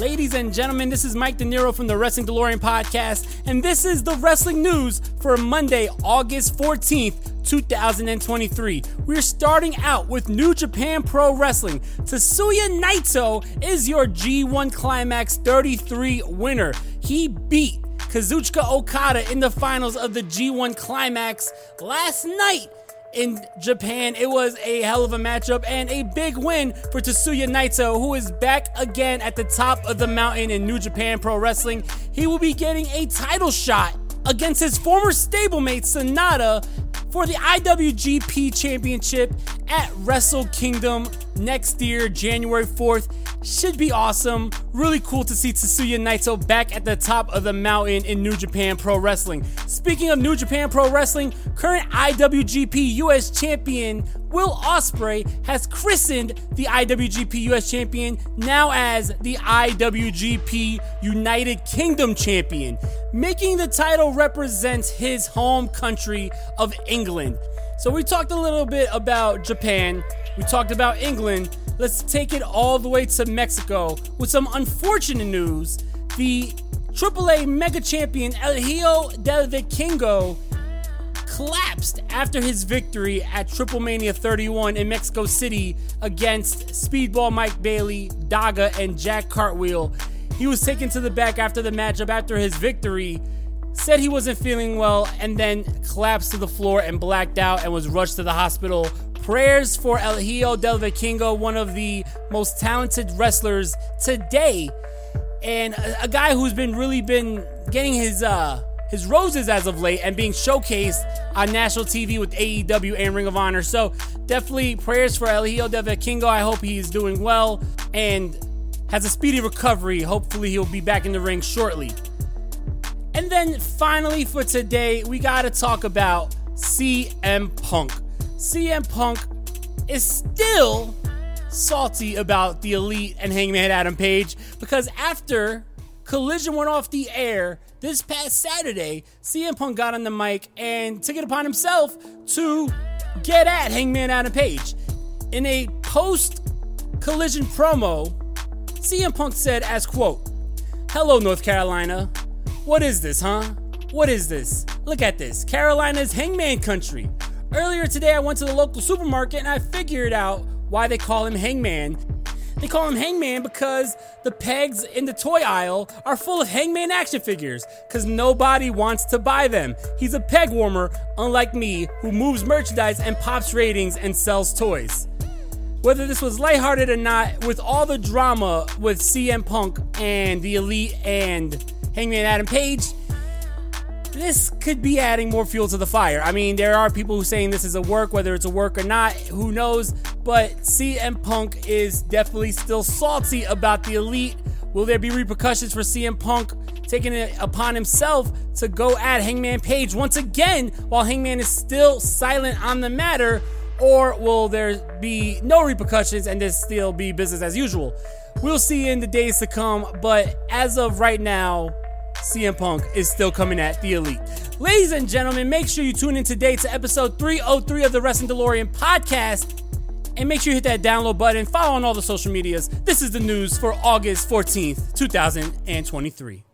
Ladies and gentlemen, this is Mike De Niro from the Wrestling DeLorean podcast, and this is the wrestling news for Monday, August 14th, 2023. We're starting out with New Japan Pro Wrestling. Tetsuya Naito is your G1 Climax 33 winner. He beat Kazuchika Okada in the finals of the G1 Climax last night in Japan. It was a hell of a matchup and a big win for Tetsuya Naito, who is back again at the top of the mountain in New Japan Pro Wrestling. He will be getting a title shot against his former stablemate Sanada for the IWGP Championship at Wrestle Kingdom next year, January 4th. Should be awesome. Really cool to see Tetsuya Naito back at the top of the mountain in New Japan Pro Wrestling. Speaking of New Japan Pro Wrestling, current IWGP US Champion Will Ospreay has christened the IWGP US Champion now as the IWGP United Kingdom Champion, making the title represent his home country of England. So we talked a little bit about Japan, we talked about England. Let's take it all the way to Mexico with some unfortunate news. The AAA Mega Champion El Hijo del Vikingo collapsed after his victory at TripleMania 31 in Mexico City against Speedball Mike Bailey, Daga, and Jack Cartwheel. He was taken to the back after the matchup after his victory, said he wasn't feeling well, and then collapsed to the floor and blacked out and was rushed to the hospital. Prayers for El Hijo del Vikingo, one of the most talented wrestlers today, and a, a guy who's been really been getting his uh his roses as of late and being showcased on national TV with AEW and Ring of Honor. So definitely prayers for El Hijo del Vikingo. I hope he's doing well and has a speedy recovery. Hopefully he'll be back in the ring shortly. And then finally for today, we got to talk about CM Punk. CM Punk is still salty about the Elite and Hangman Adam Page because after Collision went off the air this past Saturday, CM Punk got on the mic and took it upon himself to get at Hangman Adam Page. In a post Collision promo, CM Punk said as quote, "Hello North Carolina. What is this, huh? What is this? Look at this. Carolina's Hangman country. Earlier today I went to the local supermarket and I figured out why they call him Hangman they call him Hangman because the pegs in the toy aisle are full of Hangman action figures because nobody wants to buy them. He's a peg warmer, unlike me, who moves merchandise and pops ratings and sells toys. Whether this was lighthearted or not, with all the drama with CM Punk and the Elite and Hangman Adam Page, this could be adding more fuel to the fire. I mean, there are people who saying this is a work, whether it's a work or not, who knows? But CM Punk is definitely still salty about the elite. Will there be repercussions for CM Punk taking it upon himself to go at Hangman Page once again while Hangman is still silent on the matter? Or will there be no repercussions and this still be business as usual? We'll see in the days to come, but as of right now, CM Punk is still coming at the elite. Ladies and gentlemen, make sure you tune in today to episode 303 of the Wrestling DeLorean podcast. And make sure you hit that download button, follow on all the social medias. This is the news for August 14th, 2023.